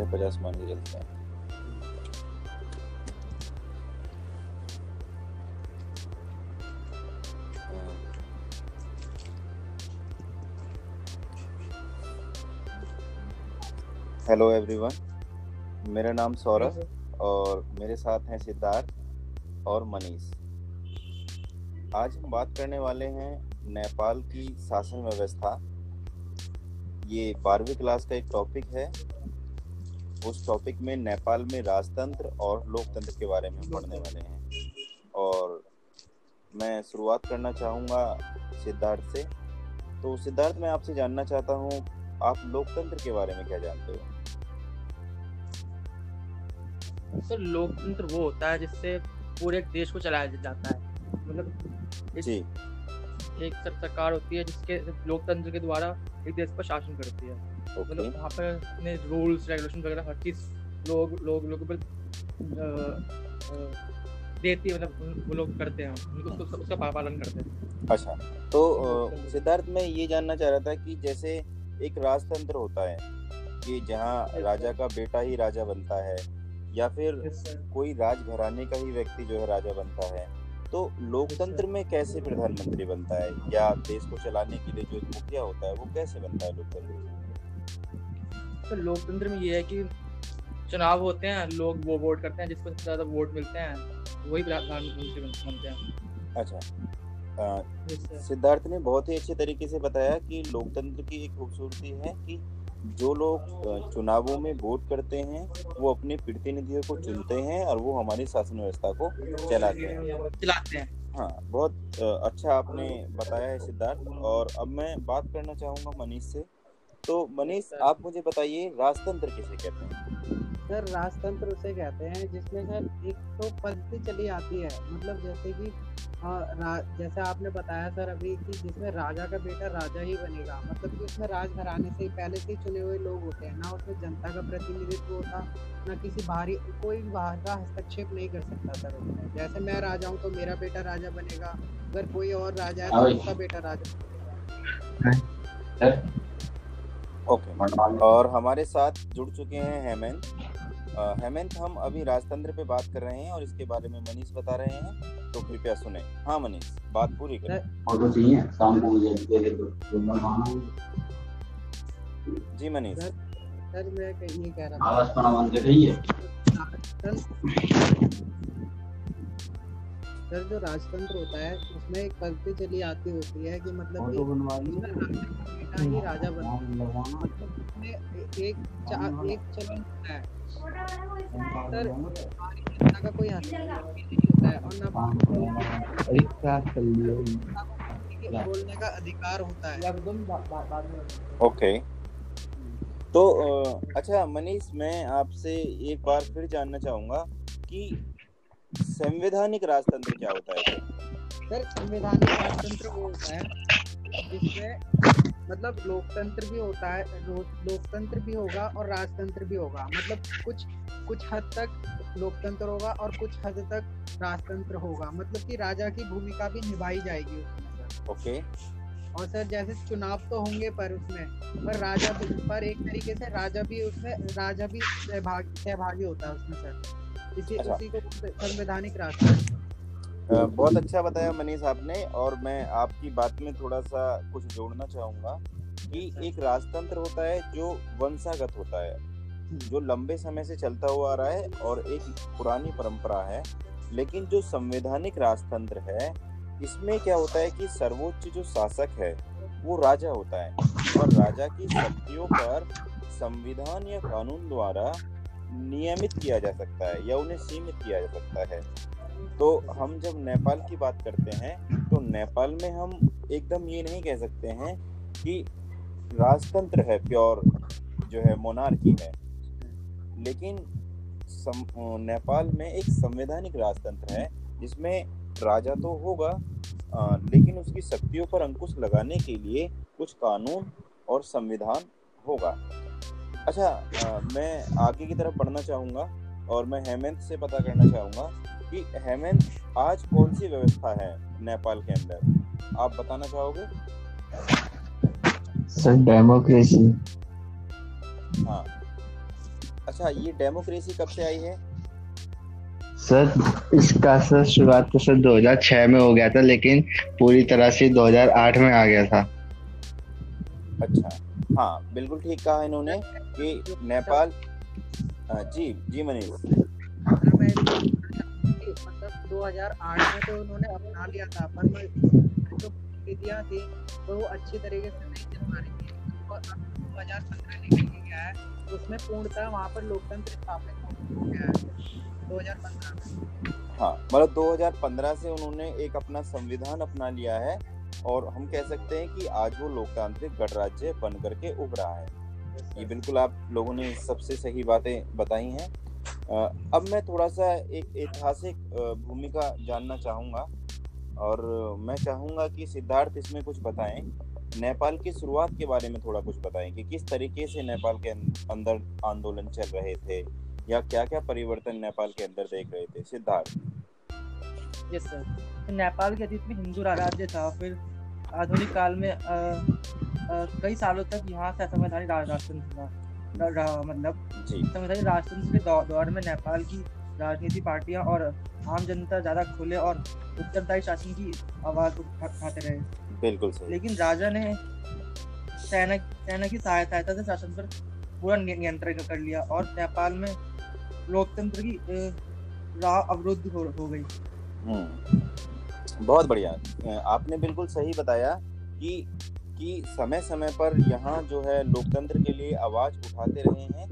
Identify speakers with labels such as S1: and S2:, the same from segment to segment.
S1: छः पचास मान के चलते हैं। हेलो एवरीवन मेरा नाम सौरभ और मेरे साथ हैं सिद्धार्थ और मनीष। आज हम बात करने वाले हैं नेपाल की शासन व्यवस्था। ये बारहवीं क्लास का एक टॉपिक है। उस टॉपिक में नेपाल में राजतंत्र और लोकतंत्र के बारे में पढ़ने वाले हैं। और मैं शुरुआत करना चाहूँगा सिद्धार्थ से। तो सिद्धार्थ मैं आपसे जानना चाहता हूँ आप लोकतंत्र के बारे में क्या जानते हो?
S2: सर लोकतंत्र वो होता है जिससे पूरे एक देश को चलाया जाता है। मतलब
S1: जी।
S2: एक सर, सरकार होती है जिसके लोकतंत्र के द्वारा एक देश पर शासन करती है। मतलब वहाँ पर अपने रूल्स रेगुलेशन वगैरह हर चीज़ लोग लोग लोगों पर देती है मतलब वो लोग करते हैं उनको उसका, उसका पालन करते हैं।
S1: अच्छा तो सिद्धार्थ मैं ये जानना चाह रहा था कि जैसे एक राजतंत्र होता है कि जहाँ राजा का बेटा ही राजा बनता है या फिर कोई राजघराने का ही व्यक्ति जो है राजा बनता है तो लोकतंत्र में कैसे प्रधानमंत्री बनता है या देश को चलाने के लिए जो एक मुखिया होता है वो कैसे बनता है लोकतंत्र में?
S2: तो लोकतंत्र में ये है कि चुनाव होते हैं लोग वो वोट करते हैं जिसको सबसे ज़्यादा वोट मिलते हैं वही प्रधानमंत्री बनते हैं।
S1: अच्छा। सिद्धार्थ ने बहुत ही अच्छे तरीके से बताया कि लोकतंत्र की एक खूबसूरती है कि जो लोग चुनावों में वोट करते हैं वो अपने प्रतिनिधियों को चुनते हैं और वो हमारी शासन व्यवस्था को चलाते हैं।
S2: चलाते हैं।
S1: हाँ बहुत अच्छा आपने बताया है सिद्धार्थ। और अब मैं बात करना चाहूँगा मनीष से। तो मनीष आप मुझे बताइए राजतंत्र किसे कहते हैं?
S3: सर राजतंत्र उसे कहते हैं जिसमें सर एक तो पद्धति चली आती है। मतलब जैसे कि हाँ, जैसे आपने बताया सर अभी कि जिसमें राजा का बेटा राजा ही बनेगा। मतलब कि उसमें राजघराने से ही पहले से ही चुने हुए लोग होते हैं। ना उसमें जनता का प्रतिनिधित्व होता ना किसी बाहरी कोई भी बाहर का हस्तक्षेप नहीं कर सकता सर उसमें। जैसे मैं राजा हूँ तो मेरा बेटा राजा बनेगा। अगर कोई और राजा है तो उसका बेटा राजा
S1: ओके और हमारे साथ जुड़ चुके हैं हेमंत। हेमंत हम अभी राजतंत्र पे बात कर रहे हैं और इसके बारे में मनीष बता रहे हैं तो कृपया सुने। हाँ मनीष बात पूरी करें।
S4: और तो चाहिए शाम को मुझे दे दे दो।
S1: जी मनीष।
S3: सर मैं कह- कह रहा। था
S4: आवाज़ पर बंद रही है।
S3: सर जो राजतंत्र होता है उसमें एक पद्धति चली आती होती है कि मतलब बेटा ही राजा बनता है मतलब उसमें एक चा- एक चलन होता है। सर हमारी जनता का कोई नहीं होता है और ना बोलने का अधिकार होता है।
S1: ओके। तो अच्छा मनीष मैं आपसे एक बार फिर जानना चाहूँगा कि संवैधानिक राजतंत्र क्या होता है?
S3: सर संवैधानिक राजतंत्र वो होता है जिसमें मतलब लोकतंत्र भी होता है लो- लोकतंत्र भी होगा और राजतंत्र भी होगा। मतलब कुछ कुछ हद तक लोकतंत्र होगा और कुछ हद तक राजतंत्र होगा। मतलब कि राजा की भूमिका भी निभाई जाएगी उसमें सर।
S1: ओके।
S3: और सर जैसे चुनाव तो होंगे पर उसमें पर राजा पर एक तरीके से राजा भी उसमें राजा भी सहभागी सहभागी होता है उसमें सर। इसी
S1: अच्छा।
S3: उसी को संवैधानिक राजतंत्र
S1: बहुत अच्छा बताया मनीष आपने और मैं आपकी बात में थोड़ा सा कुछ जोड़ना चाहूँगा कि एक राजतंत्र होता है जो वंशागत होता है जो लंबे समय से चलता हुआ आ रहा है और एक पुरानी परंपरा है लेकिन जो संवैधानिक राजतंत्र है इसमें क्या होता है कि सर्वोच्च जो शासक है वो राजा होता है और राजा की शक्तियों पर संविधान या कानून द्वारा नियमित किया जा सकता है या उन्हें सीमित किया जा सकता है। तो हम जब नेपाल की बात करते हैं तो नेपाल में हम एकदम ये नहीं कह सकते हैं कि राजतंत्र है प्योर जो है मोनार्की है। लेकिन नेपाल में एक संवैधानिक राजतंत्र है जिसमें राजा तो होगा अ, लेकिन उसकी शक्तियों पर अंकुश लगाने के लिए कुछ कानून और संविधान होगा। अच्छा अ, मैं आगे की तरफ़ बढ़ना चाहूँगा और मैं हेमंत से पता करना चाहूँगा कि हेमंत आज कौन सी व्यवस्था है नेपाल के अंदर? आप बताना चाहोगे?
S4: Sir democracy.
S1: हाँ। अच्छा ये डेमोक्रेसी कब से आई है?
S5: सर इसका सर शुरुआत तो सर 2006 में हो गया था लेकिन पूरी तरह से 2008 में आ गया था।
S1: अच्छा। हाँ बिल्कुल ठीक कहा इन्होंने कि नेपाल हाँ, जी जी मनीष।
S3: मतलब 2008 में तो उन्होंने अपना लिया था पर जो नीतियाँ थी तो वो अच्छी तरीके से नहीं चल पा रही थी। और अब 2015 निकल के गया है तो उसमें पूर्णतः वहाँ पर लोकतंत्र स्थापित हो गया है 2015 में।
S1: हाँ मतलब 2015 से उन्होंने एक अपना संविधान अपना लिया है और हम कह सकते हैं कि आज वो लोकतांत्रिक गणराज्य बन करके उभरा है। ये बिल्कुल आप लोगों ने सबसे सही बातें बताई हैं। अब मैं थोड़ा सा एक ऐतिहासिक भूमिका जानना चाहूँगा और मैं चाहूँगा कि सिद्धार्थ इसमें कुछ बताएँ। नेपाल की शुरुआत के बारे में थोड़ा कुछ बताएँ कि किस तरीके से नेपाल के अं- अंदर आंदोलन चल रहे थे या क्या क्या परिवर्तन नेपाल के अंदर देख रहे थे। सिद्धार्थ।
S2: यस सर तो नेपाल के अतीत में हिंदू राज्य था फिर आधुनिक काल में अ, अ, कई सालों तक यहाँ से असंवैधानिक राजतंत्र था। रहा मतलब संवैधानिक राजतंत्र के दौर में नेपाल की राजनीति पार्टियाँ और आम जनता ज़्यादा खुले और उत्तरदायी शासन की आवाज़ उठा- उठाते रहे।
S1: बिल्कुल सही।
S2: लेकिन राजा ने सेना सेना की सहायता से शासन पर पूरा नियंत्रण कर लिया और नेपाल में लोकतंत्र की राह अवरुद्ध हो, हो गई।
S1: बहुत बढ़िया। आपने बिल्कुल सही बताया कि कि समय समय पर यहाँ जो है लोकतंत्र के लिए आवाज़ उठाते रहे हैं।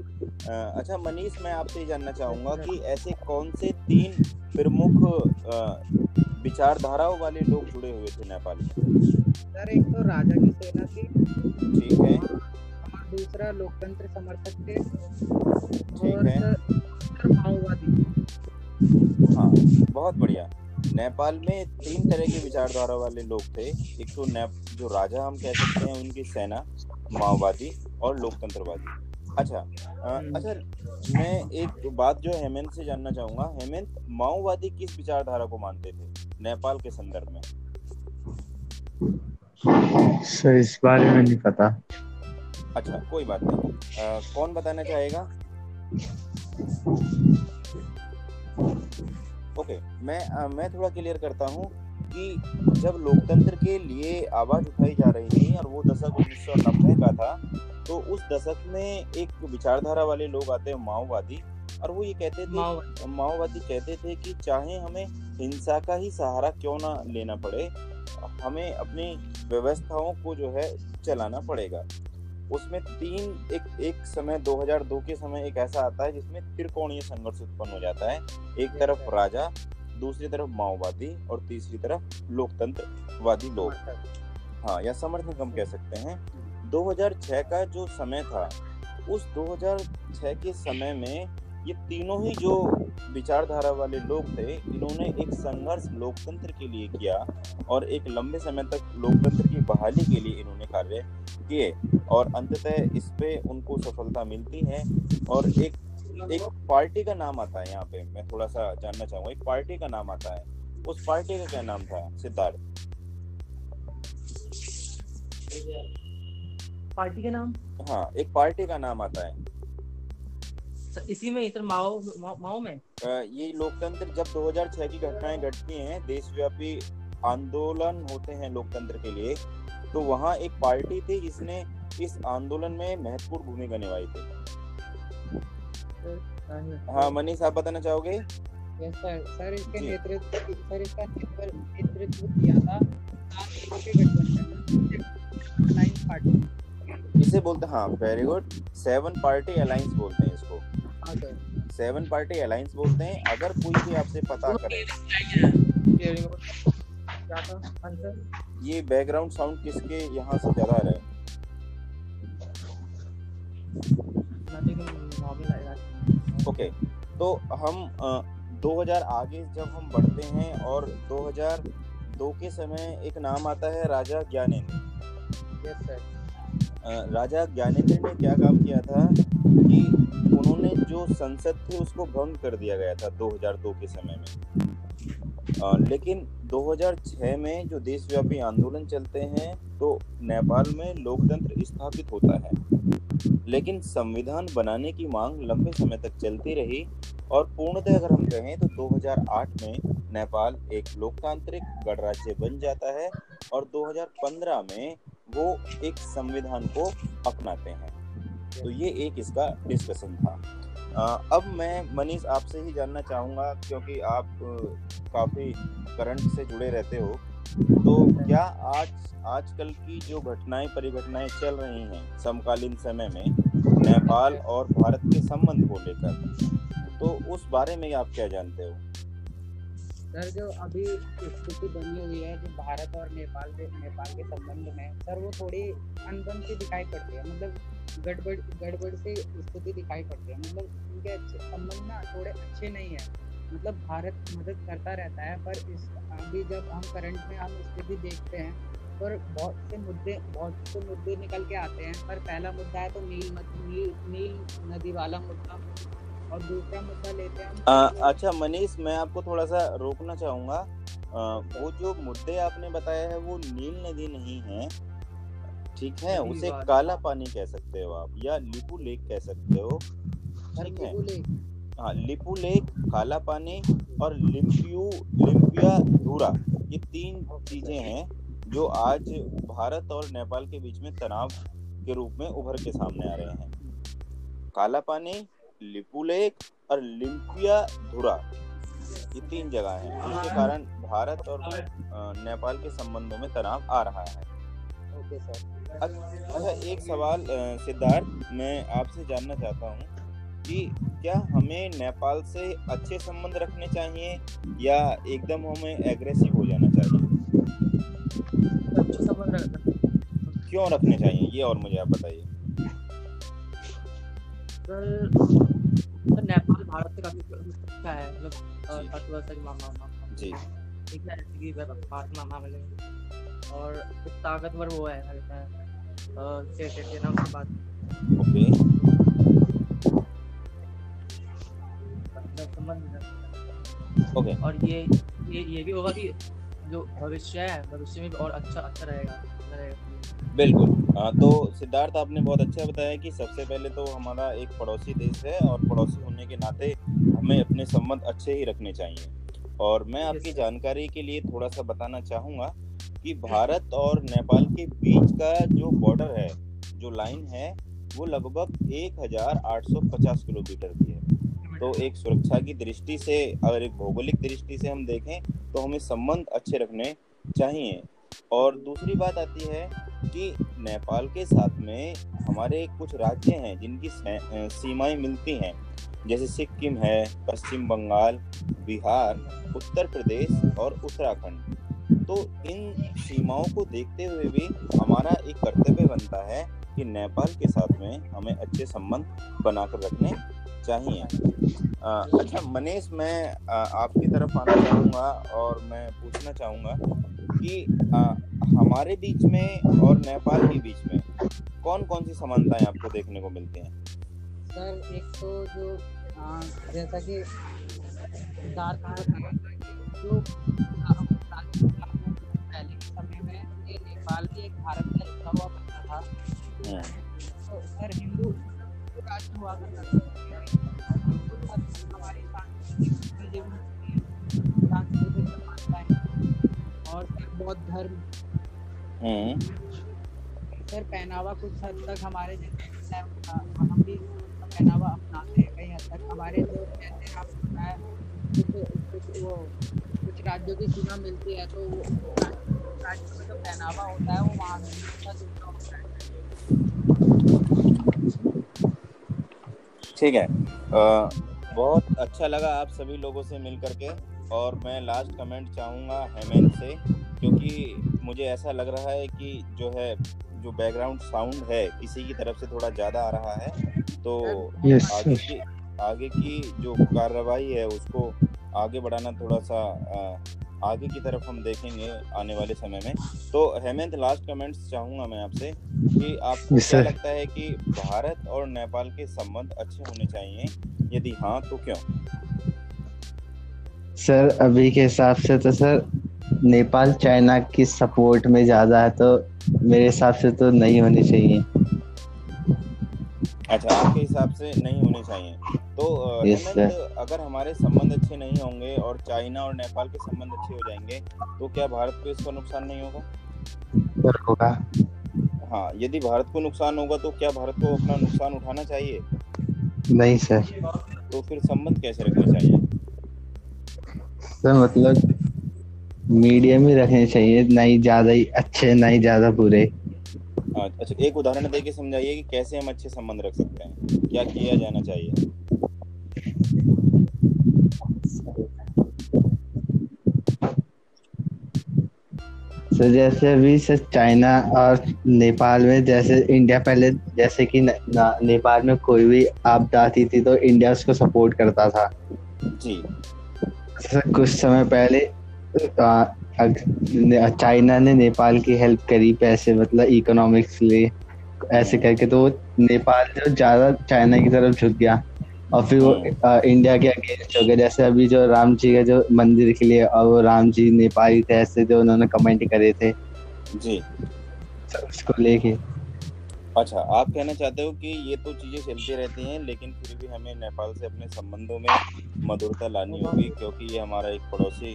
S1: अच्छा मनीष मैं आपसे जानना चाहूँगा कि ऐसे कौन से तीन प्रमुख विचारधाराओं वाले लोग जुड़े हुए थे नेपाल में?
S3: सर एक तो राजा की सेना थी।
S1: ठीक है।
S3: और दूसरा लोकतंत्र समर्थक थे।
S1: ठीक है।
S3: माओवादी
S1: हाँ बहुत बढ़िया। नेपाल में तीन तरह के विचारधारा वाले लोग थे। एक तो नेप जो राजा हम कह सकते हैं उनकी सेना माओवादी और लोकतंत्रवादी। अच्छा अ, अच्छा मैं एक बात जो हेमंत से जानना चाहूँगा। हेमंत माओवादी किस विचारधारा को मानते थे नेपाल के संदर्भ में?
S5: सर इस बारे में नहीं पता।
S1: अच्छा कोई बात नहीं। अ, कौन बताना चाहेगा? ओके मैं अ, मैं थोड़ा क्लियर करता हूँ कि जब लोकतंत्र के लिए आवाज़ उठाई जा रही थी और वो दशक उन्नीस सौ नब्बे का था तो उस दशक में एक विचारधारा वाले लोग आते हैं माओवादी। और वो ये कहते थे
S2: माओवादी
S1: कहते थे कि चाहे हमें हिंसा का ही सहारा क्यों ना लेना पड़े हमें अपनी व्यवस्थाओं को जो है चलाना पड़ेगा। उसमें तीन एक एक समय 2002 के समय एक ऐसा आता है जिसमें त्रिकोणीय संघर्ष उत्पन्न हो जाता है। एक तरफ़ राजा दूसरी तरफ़ माओवादी और तीसरी तरफ़ लोकतंत्रवादी लोग। हाँ या समर्थक हम कह सकते हैं। 2006 का जो समय था उस 2006 के समय में ये तीनों ही जो विचारधारा वाले लोग थे इन्होंने एक संघर्ष लोकतंत्र के लिए किया और एक लंबे समय तक लोकतंत्र की बहाली के लिए इन्होंने कार्य किए और अंततः इस पे उनको सफलता मिलती है और एक एक पार्टी का नाम आता है यहाँ पे मैं थोड़ा सा जानना चाहूँगा एक पार्टी का नाम आता है। उस पार्टी का क्या नाम था सिद्धार्थ?
S2: पार्टी के नाम?
S1: हाँ एक पार्टी का नाम आता है।
S2: इसी में इधर माओ माओ, में।
S1: ये लोकतंत्र जब 2006 की घटनाएँ घटती हैं देशव्यापी आंदोलन होते हैं लोकतंत्र के लिए तो वहाँ एक पार्टी थी जिसने इस आंदोलन में महत्वपूर्ण भूमिका निभाई थी। हाँ मनीष आप बताना चाहोगे?
S3: सर सर इसके नेतृत्व सर इसका नेतृत्व नेतृत्व किया था सात लोगों के गठबंधन पार्टी
S1: इसे बोलते हैं हाँ very good seven party alliance बोलते हैं इसको।
S3: हाँ। सर
S1: सेवन पार्टी अलायंस बोलते हैं अगर कोई भी आपसे पता करे।
S2: क्या? था? आंसर
S1: ये बैकग्राउंड साउंड किसके यहाँ से ज़्यादा आ रहा है? ओके तो हम अ, 2000 आगे जब हम बढ़ते हैं और 2002 के समय एक नाम आता है Raja Gyanendra.
S3: Yes sir
S1: uh, Raja Gyanendra ने क्या काम किया था कि उन्होंने जो संसद थे उसको भंग कर दिया गया था 2002 के समय में। अ, लेकिन 2006 में जो देशव्यापी आंदोलन चलते हैं तो नेपाल में लोकतंत्र स्थापित होता है। लेकिन संविधान बनाने की मांग लंबे समय तक चलती रही और पूर्णतः अगर हम कहें तो 2008 में नेपाल एक लोकतांत्रिक गणराज्य बन जाता है और 2015 में वो एक संविधान को अपनाते हैं। तो ये एक इसका डिस्कशन था। अब मैं मनीष आपसे ही जानना चाहूँगा, क्योंकि आप काफ़ी करंट से जुड़े रहते हो। तो क्या आज, आजकल की जो घटनाएँ, परिघटनाएँ चल रही हैं समकालीन समय में, नेपाल और भारत के संबंध को लेकर तो उस बारे में आप क्या जानते हो?
S3: सर, जो अभी स्थिति बनी हुई है जो भारत और नेपाल के नेपाल के संबंध में, सर, वो थोड़ी अनबन सी दिखाई पड़ती है। मतलब गड़बड़ गड़बड़ सी स्थिति दिखाई पड़ती है। मतलब इनके अच्छे संबंध ना थोड़े अच्छे नहीं है। मतलब भारत मदद करता रहता है, पर इस, अभी जब हम करंट में हम स्थिति देखते हैं, पर बहुत से मुद्दे, बहुत से मुद्दे निकल के आते हैं। पर पहला मुद्दा है तो नील नील नील नदी वाला मुद्दा। और दूसरा मुद्दा लेते हैं
S1: अच्छा मनीष मैं आपको थोड़ा सा रोकना चाहूँगा। वो जो मुद्दे आपने बताया है वो नील नदी नहीं है ठीक है? उसे काला पानी कह सकते हो आप या लिपू लेक कह सकते हो ठीक है? हाँ लिपू लेक काला पानी और लिम्पियू लिम्पिया धूरा ये तीन चीज़ें हैं जो आज भारत और नेपाल के बीच में तनाव के रूप में उभर के सामने आ रहे हैं। काला पानी लिपू लेक और लिम्पिया धुरा ये तीन जगह हैं जिसके कारण भारत और नेपाल के संबंधों में तनाव आ रहा है।
S3: Okay sir.
S1: अच्छा एक सवाल सिद्धार्थ मैं आपसे जानना चाहता हूँ कि क्या हमें नेपाल से अच्छे संबंध रखने चाहिए या एकदम हमें एग्रेसिव हो जाना चाहिए?
S2: अच्छे संबंध रखना
S1: क्यों रखने चाहिए? ये और मुझे आप बताइए।
S2: सर सर नेपाल भारत से काफ़ी अच्छा है मतलब अर्थव्यवस्था के मामला
S1: जी।
S2: ठीक है जैसे कि भारत में मामले में और ताकतवर वो है क्या कहते हैं के नाम से बात
S1: ओके।
S2: मतलब।
S1: ओके।
S2: और ये ये ये भी होगा कि जो भविष्य है भविष्य में भी और अच्छा अच्छा रहेगा अच्छा रहेगा।
S1: बिल्कुल। हाँ तो सिद्धार्थ आपने बहुत अच्छा बताया कि सबसे पहले तो हमारा एक पड़ोसी देश है और पड़ोसी होने के नाते हमें अपने संबंध अच्छे ही रखने चाहिए। और मैं आपकी जानकारी के लिए थोड़ा सा बताना चाहूँगा कि भारत और नेपाल के बीच का जो बॉर्डर है जो लाइन है वो लगभग 1850 किलोमीटर की है। तो एक सुरक्षा की दृष्टि से अगर एक भौगोलिक दृष्टि से हम देखें तो हमें संबंध अच्छे रखने चाहिए। और दूसरी बात आती है कि नेपाल के साथ में हमारे कुछ राज्य हैं जिनकी सीमाएँ मिलती हैं। जैसे सिक्किम है, पश्चिम बंगाल, बिहार, उत्तर प्रदेश और उत्तराखंड। तो इन सीमाओं को देखते हुए भी हमारा एक कर्तव्य बनता है कि नेपाल के साथ में हमें अच्छे संबंध बनाकर रखने चाहिए। अच्छा मनीष, मैं आपकी तरफ़ आना चाहूँगा और मैं पूछना चाहूँगा कि अ, हमारे बीच में और नेपाल के बीच में कौन कौन सी समानताएँ आपको देखने को मिलती हैं?
S3: सर एक तो जो आ, जैसा कि जो पहले के समय में ये नेपाल भी एक भारत का हिस्सा हुआ करता था।
S1: हम्म,
S3: तो सर हिंदू राष्ट्र हुआ करता था। हमारी सांस्कृतिक जीवन की सांस्कृतिक समानताएँ बौद्ध धर्म।
S1: हम्म,
S3: सर पहनावा कुछ हद तक हमारे जैसे हम भी पहनावा अपनाते हैं कई हद तक हमारे जो जैसे आपको बताया कुछ कुछ वो कुछ राज्यों की सीमा मिलती है तो वो राज्य में जो पहनावा होता है वो वहाँ होता है।
S1: ठीक है। अ, बहुत अच्छा लगा आप सभी लोगों से मिल करके और मैं लास्ट कमेंट चाहूँगा हेमेंत से। क्योंकि मुझे ऐसा लग रहा है कि जो है जो बैकग्राउंड साउंड है किसी की तरफ़ से थोड़ा ज़्यादा आ रहा है। तो
S5: यस
S1: आगे की आगे की जो कार्रवाई है उसको आगे बढ़ाना थोड़ा सा आगे की तरफ़ हम देखेंगे आने वाले समय में। तो हेमंत लास्ट कमेंट्स चाहूँगा मैं आपसे कि आपको
S5: Yes,
S1: क्या लगता है कि भारत और नेपाल के संबंध अच्छे होने चाहिए? यदि हाँ तो क्यों?
S5: सर अभी के हिसाब से तो सर नेपाल चाइना की सपोर्ट में ज़्यादा है तो मेरे हिसाब से तो नहीं होनी चाहिए।
S1: अच्छा आपके हिसाब से नहीं होनी चाहिए। तो
S5: Yes,
S1: अगर हमारे संबंध अच्छे नहीं होंगे और चाइना और नेपाल के संबंध अच्छे हो जाएँगे तो क्या भारत को इसका नुकसान नहीं होगा?
S5: होगा?
S1: हाँ यदि भारत को नुकसान होगा तो क्या भारत को अपना नुकसान उठाना चाहिए?
S5: नहीं सर
S1: तो फिर संबंध कैसे रखना चाहिए?
S5: सर मतलब मीडियम ही रखने चाहिए ना ही ज़्यादा ही अच्छे ना ही ज़्यादा बुरे।
S1: हाँ, अच्छा एक उदाहरण दे के समझाइए कि कैसे हम अच्छे संबंध रख सकते हैं। क्या किया जाना चाहिए?
S5: सर जैसे अभी सर चाइना और नेपाल में जैसे इंडिया पहले जैसे कि नेपाल में कोई भी आपदा आती थी तो इंडिया उसको सपोर्ट करता था।
S1: जी।
S5: कुछ समय पहले चाइना ने नेपाल की हेल्प करी पैसे मतलब इकोनॉमिक्स लिए ऐसे करके। तो नेपाल जो ज़्यादा चाइना की तरफ़ झुक गया और फिर वो आ, इंडिया के अगेंस्ट हो गया। जैसे अभी जो राम जी का जो मंदिर के लिए और वो राम जी नेपाली थे ऐसे जो उन्होंने कमेंट करे थे
S1: जी।
S5: उसको लेके।
S1: अच्छा आप कहना चाहते हो कि ये तो चीज़ें चलती रहती हैं लेकिन फिर भी हमें नेपाल से अपने संबंधों में मधुरता लानी होगी क्योंकि ये हमारा एक पड़ोसी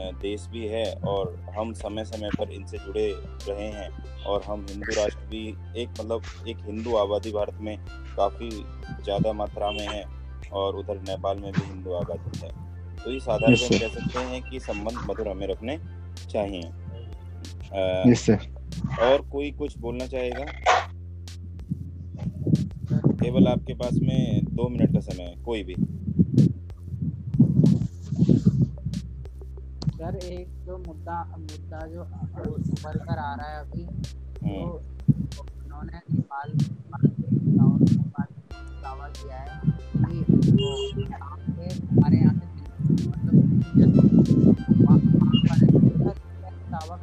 S1: देश भी है और हम समय समय पर इनसे जुड़े रहे हैं और हम हिंदू राष्ट्र भी एक मतलब एक हिंदू आबादी भारत में काफ़ी ज़्यादा मात्रा में है और उधर नेपाल में भी हिंदू आबादी है। तो इस आधार
S5: Yes,
S1: पर कह सकते हैं कि संबंध मधुर हमें रखने चाहिए।
S5: सर
S1: और कोई कुछ बोलना चाहेगा? केवल आपके पास में दो मिनट का समय है कोई भी।
S3: सर एक जो मुद्दा मुद्दा जो उभर कर आ रहा है अभी
S1: हम्म,
S3: तो उन्होंने नेपाल दावा किया है कि हमारे यहाँ से मतलब दावा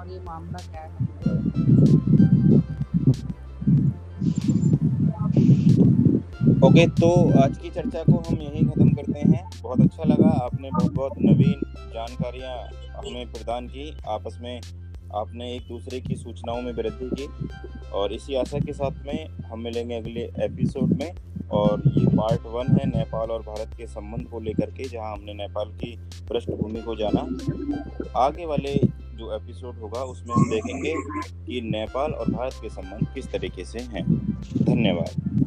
S3: और ये मामला क्या है?
S1: ओके तो आज की चर्चा को हम यहीं खत्म करते हैं। बहुत अच्छा लगा, आपने बहुत बहुत नवीन जानकारियाँ हमें प्रदान की। आपस में आपने एक दूसरे की सूचनाओं में वृद्धि की। और इसी आशा के साथ में हम मिलेंगे अगले एपिसोड में। और ये पार्ट वन है नेपाल और भारत के संबंध को लेकर के, जहाँ हमने नेपाल की पृष्ठभूमि को जाना। आगे वाले जो एपिसोड होगा, उसमें हम देखेंगे कि नेपाल और भारत के संबंध किस तरीके से हैं। धन्यवाद।